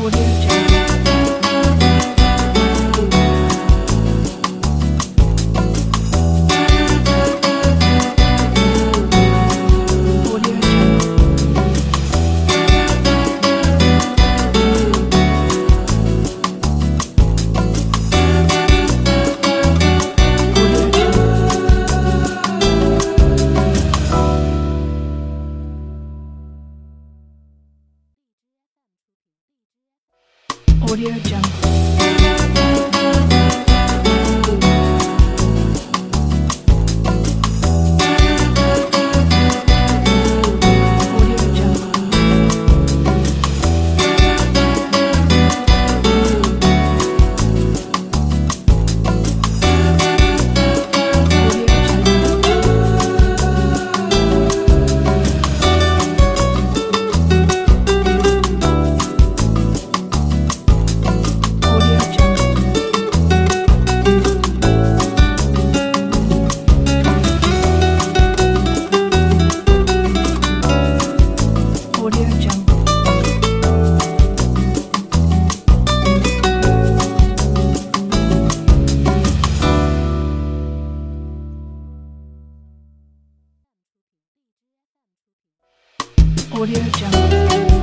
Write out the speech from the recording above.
Audio Jungle. Audio Jungle. Audio Jungle.